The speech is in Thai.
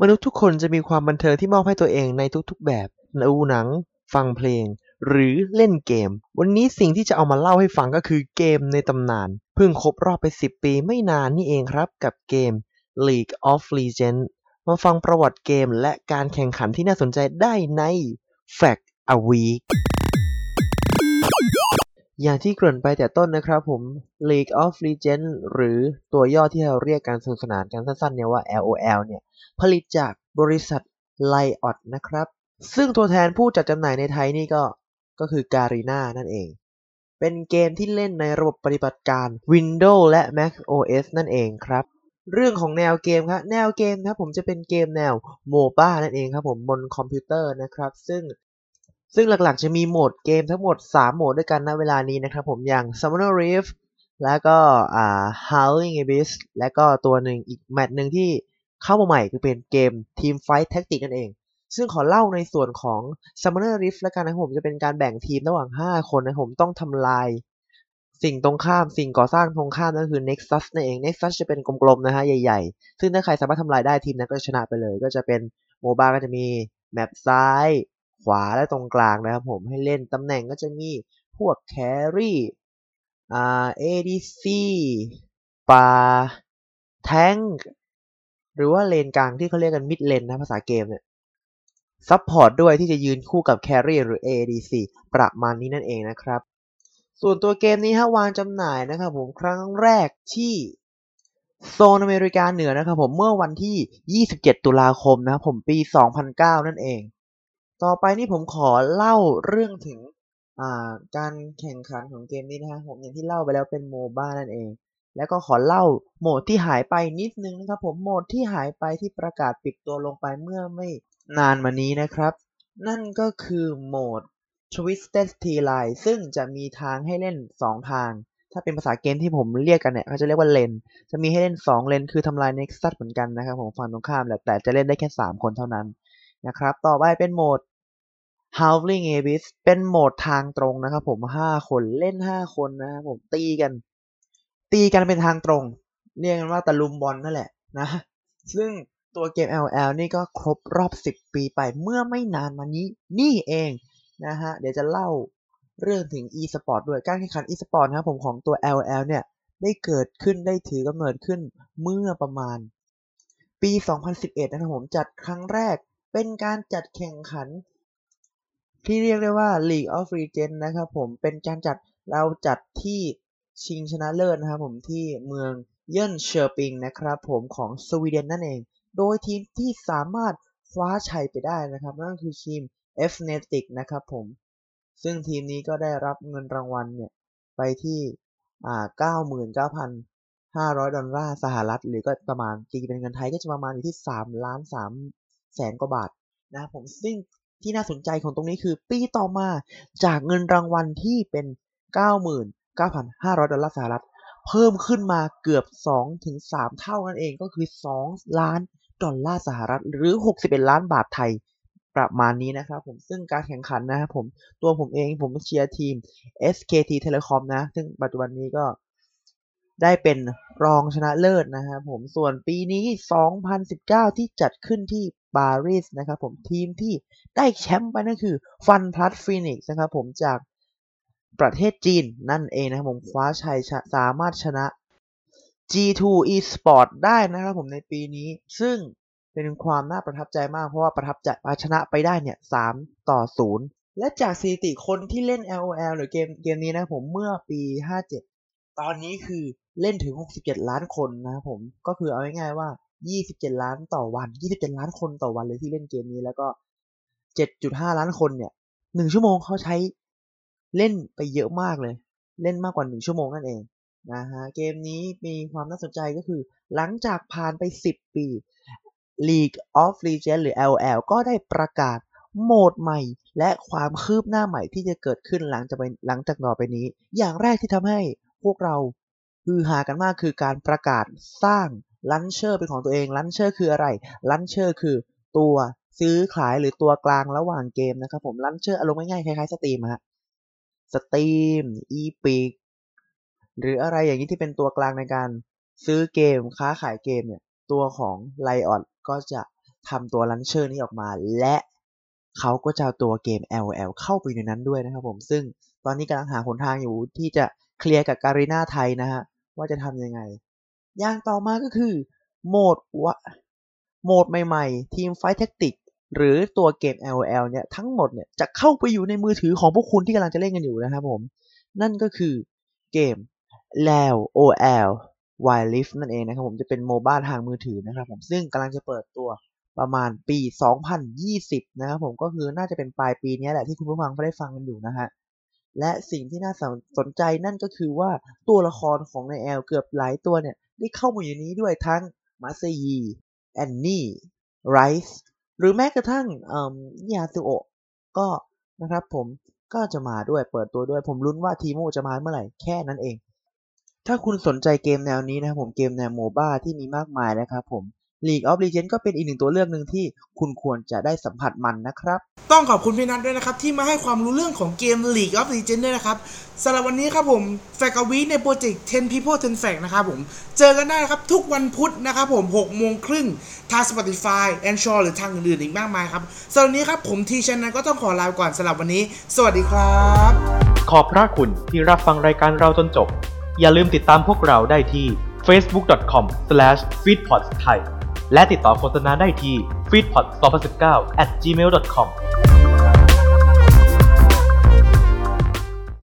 มนุษย์ทุกคนจะมีความบันเทิงที่มอบให้ตัวเองในทุกๆแบบดูหนัง ฟังเพลง หรือเล่นเกม วันนี้สิ่งที่จะเอามาเล่าให้ฟังก็คือเกมในตำนาน เพิ่งครบรอบไป 10 ปีไม่นานนี่เองครับกับเกม League of Legends มาฟังประวัติเกมและการแข่งขันที่น่าสนใจได้ใน Fact a Week อย่างที่เกริ่นไปแต่ต้นนะครับผม League of Legends หรือตัวย่อที่เราเรียกการสนุกสนานกันสั้นๆเนี่ยว่า LOL เนี่ย ผลิตจากบริษัท Riot นะครับ ซึ่งตัวแทนผู้จัดจำหน่ายในไทยนี่ก็ ก็คือ Garena นั่นเอง เป็นเกมที่เล่นในระบบปฏิบัติการ Windows และ Mac OS นั่นเองครับ เรื่องของแนวเกมครับ แนวเกมครับผมจะเป็นเกมแนว MOBA นั่นเองครับผมบนคอมพิวเตอร์นะครับ ซึ่ง ซึ่งหลักๆจะมีโหมดเกมทั้งหมด 3 โหมดด้วยกันณเวลานี้นะครับผมอย่าง Summoner Rift แล้วก็อ่า Howling Abyss และก็ตัวหนึ่งอีกแมตช์หนึ่งที่เข้ามาใหม่คือเป็นเกม Team Fight Tactics นั่นเอง ซึ่งขอเล่าในส่วนของ Summoner Rift แล้วกันนะผมจะเป็นการแบ่งทีมระหว่าง 5 คนนะผมต้องทำลาย สิ่งตรงข้ามสิ่งก่อสร้างตรงข้ามนั่นคือ Nexus นั่นเอง Nexus จะเป็นกลมๆนะฮะใหญ่ๆ ซึ่งถ้าใครสามารถทำลายได้ทีมนั้นก็จะชนะไปเลย ก็จะเป็นโมบาก็จะมีแมปซ้าย ขวาและตรงกลางนะครับผมให้เล่นตำแหน่งก็จะมีพวก carry อ่า ADC ปาแทงหรือว่าเลนกลางที่เขาเรียกกัน mid lane นะภาษาเกมเนี่ย support ด้วยที่จะยืนคู่กับ carry หรือ ADC ประมาณนี้นั่นเองนะครับ ส่วนตัวเกมนี้ฮะวางจำหน่ายนะครับผมครั้งแรกที่โซนอเมริกาเหนือนะครับผมเมื่อวันที่ 27 ตุลาคมนะครับผมปี 2009 นั่นเอง ต่อไปนี่ผมขอเล่าเรื่องถึงาการแข่งขันของเกมนี้นะครับผมอย่างที่เล่าไปแล้วเป็นโมบ้านั่นเอง แล้วก็ขอเล่าโหมดที่หายไปนิดนึงนะครับผมโหมดที่หายไปที่ประกาศปิดตัวลงไปเมื่อไม่นานมานี้นะครับ นั่นก็คือโหมด Twisted T Line ซึ่งจะมีทางให้เล่น 2 ทาง ถ้าเป็นภาษาเกมที่ผมเรียกกันเนี่ยเขาจะเรียกว่าเลน จะมีให้เล่น 2 เลน คือทำลาย Nexus เหมือนกันนะครับผมฝั่งตรงข้ามแหละแต่จะเล่นได้แค่ 3 คนเท่านั้น นะครับ ต่อไปเป็นโหมด Howling Abyss เป็นโหมดทางตรงนะครับ ผม5คนเล่น5คนนะครับผมตีกัน ตีกันเป็นทางตรง เรียกกันว่าตะลุมบอลนั่นแหละนะ ซึ่งตัวเกม LL นี่ก็ครบรอบ 10 ปีไปเมื่อไม่นานมานี้นี่เองนะฮะ เดี๋ยวจะเล่าเรื่องถึง e-sport ด้วยการแข่งขัน e-sport นะครับผมของตัว LL เนี่ย ได้เกิดขึ้นได้ถือกำเนิดขึ้นเมื่อประมาณ ปี 2011 นะครับผมจัดครั้งแรก เป็นการจัดแข่งขัน ที่เรียกได้ว่า League of Legends นะครับผมเป็นการจัดเราจัดที่ชิงชนะเลิศนะครับผมที่เมืองเยินเชอร์ปิงนะครับผมของสวีเดนนั่นเอง โดยทีมที่สามารถคว้าชัยไปได้นะครับ นั่นคือทีม F n e t i c นะครับผมซึ่งทีมนี้ก็ได้รับเงินรางวัลเนี่ยไปที่อ่า99,500 ดอลลาร์สหรัฐ หรือก็ประมาณตีเป็นเงินไทยก็จะประมาณอยู่ที่3ล้าน3 แสนกว่าบาทนะครับผมซึ่งที่น่าสนใจของตรงนี้คือปีต่อมาจากเงินรางวัลที่เป็น 99,500 ดอลลาร์สหรัฐ เพิ่มขึ้นมาเกือบ2ถึง3เท่านั่นเองก็คือ 2 ล้านดอลลาร์สหรัฐ หรือ 61 ล้านบาทไทยประมาณนี้นะครับผมซึ่งการแข่งขันนะครับผมตัวผมเองผมเชียร์ทีม SKT Telecom นะ ซึ่งปัจจุบันนี้ก็ได้เป็นรองชนะเลิศนะครับผมส่วนปีนี้ 2019 ที่จัดขึ้นที่ ปารีสนะครับผมทีมที่ได้แชมป์ไปนั่นคือฟันพลัสฟีนิกส์นะครับผมจากประเทศจีนนั่นเองนะครับผมคว้าชัยสามารถชนะ G2 Esport ได้นะครับผมในปีนี้ ซึ่งเป็นความน่าประทับใจมากเพราะว่าประทับใจชนะไปได้เนี่ย3ต่อ0และจากสถิติคนที่เล่น LOL หรือเกมเกมนี้นะผมเมื่อปี 57 ตอนนี้คือเล่นถึง 67 ล้านคนนะครับผมก็คือเอาง่ายๆว่า 27ล้านต่อวัน27ล้านคนต่อวันเลยที่เล่นเกมนี้ แล้วก็7.5ล้านคนเนี่ย1ชั่วโมงเขาใช้เล่นไปเยอะมากเลย เล่นมากกว่า1ชั่วโมงนั่นเองนะฮะเกมนี้มีความน่าสนใจก็คือ หลังจากผ่านไป 10 ปี League of Legends หรือ LOL ก็ได้ประกาศโหมดใหม่ และความคืบหน้าใหม่ที่จะเกิดขึ้นหลังจากหลังจากต่อไปนี้ อย่างแรกที่ทำให้พวกเราฮือฮากันมากคือการประกาศสร้าง launcher เป็นของตัวเอง launcher คืออะไร launcher คือตัวซื้อขายหรือตัวกลางระหว่างเกมนะครับผม launcher อารมณ์ง่ายๆคล้ายๆ Steam ฮะ Steam Epic หรืออะไรอย่างนี้ที่เป็นตัวกลางในการซื้อเกมค้าขายเกมเนี่ย ตัวของ Riot ก็จะทำตัว launcher นี้ออกมา และเขาก็จะเอาตัวเกม LOL เข้าไปในนั้นด้วยนะครับผมซึ่งตอนนี้กำลังหาหนทางอยู่ที่จะเคลียร์กับ Garena ไทยนะฮะว่าจะทำยังไง อย่างต่อมาก็คือ โหมดวะโหมดใหม่ๆ Teamfight Tactics หรือตัวเกม LOL เนี่ยทั้งหมดเนี่ยจะเข้าไปอยู่ในมือถือของพวกคุณที่กำลังจะเล่นกันอยู่นะครับผม นั่นก็คือเกม LOL OL Wild Rift นั่นเองนะครับผมจะเป็นโมบ้าทางมือถือนะครับผมซึ่งกำลังจะเปิดตัวประมาณปี 2020 นะครับผมก็คือน่าจะเป็นปลายปีนี้แหละที่คุณผู้ฟังได้ฟังกันอยู่นะฮะและสิ่งที่น่าสนใจนั่นก็คือว่าตัวละครของในแอลเกือบหลายตัวเนี่ย ได้เข้ามาอยู่นี้ด้วยทั้งมาเซยีแอนนี่ไรส์หรือแม้กระทั่งยาซุโอะก็นะครับผมก็จะมาด้วยเปิดตัวด้วย ผมลุ้นว่าทีโมจะมาเมื่อไหร่แค่นั้นเอง ถ้าคุณสนใจเกมแนวนี้นะครับผมเกมแนวโมบ้าที่มีมากมายนะครับผม League of Legends ก็เป็นอีกหนึ่งตัวเลือกหนึ่งที่คุณควรจะได้สัมผัสมันนะครับ ต้องขอบคุณพี่นัทด้วยนะครับ ที่มาให้ความรู้เรื่องของเกม League of Legends ด้วยนะครับสำหรับวันนี้ครับผมแฟกวีในโปรเจกต์10 people 10 fact นะครับผม เจอกันได้นะครับ ทุกวันพุธนะครับผม6โมงครึ่งทาง Spotify a n c h o r หรือทางอื่นๆอีกมากมายครับสำหรับวันนี้ครับผมทีชันนั้นก็ต้องขอลาไปก่อนสำหรับวันนี้ สวัสดีครับ ขอบพระคุณที่รับฟังรายการเราจนจบ อย่าลืมติดตามพวกเราได้ที่ facebook.com/feedpods ไทย และติดต่อโฆษณาได้ที่ feedpods2019 at gmail.com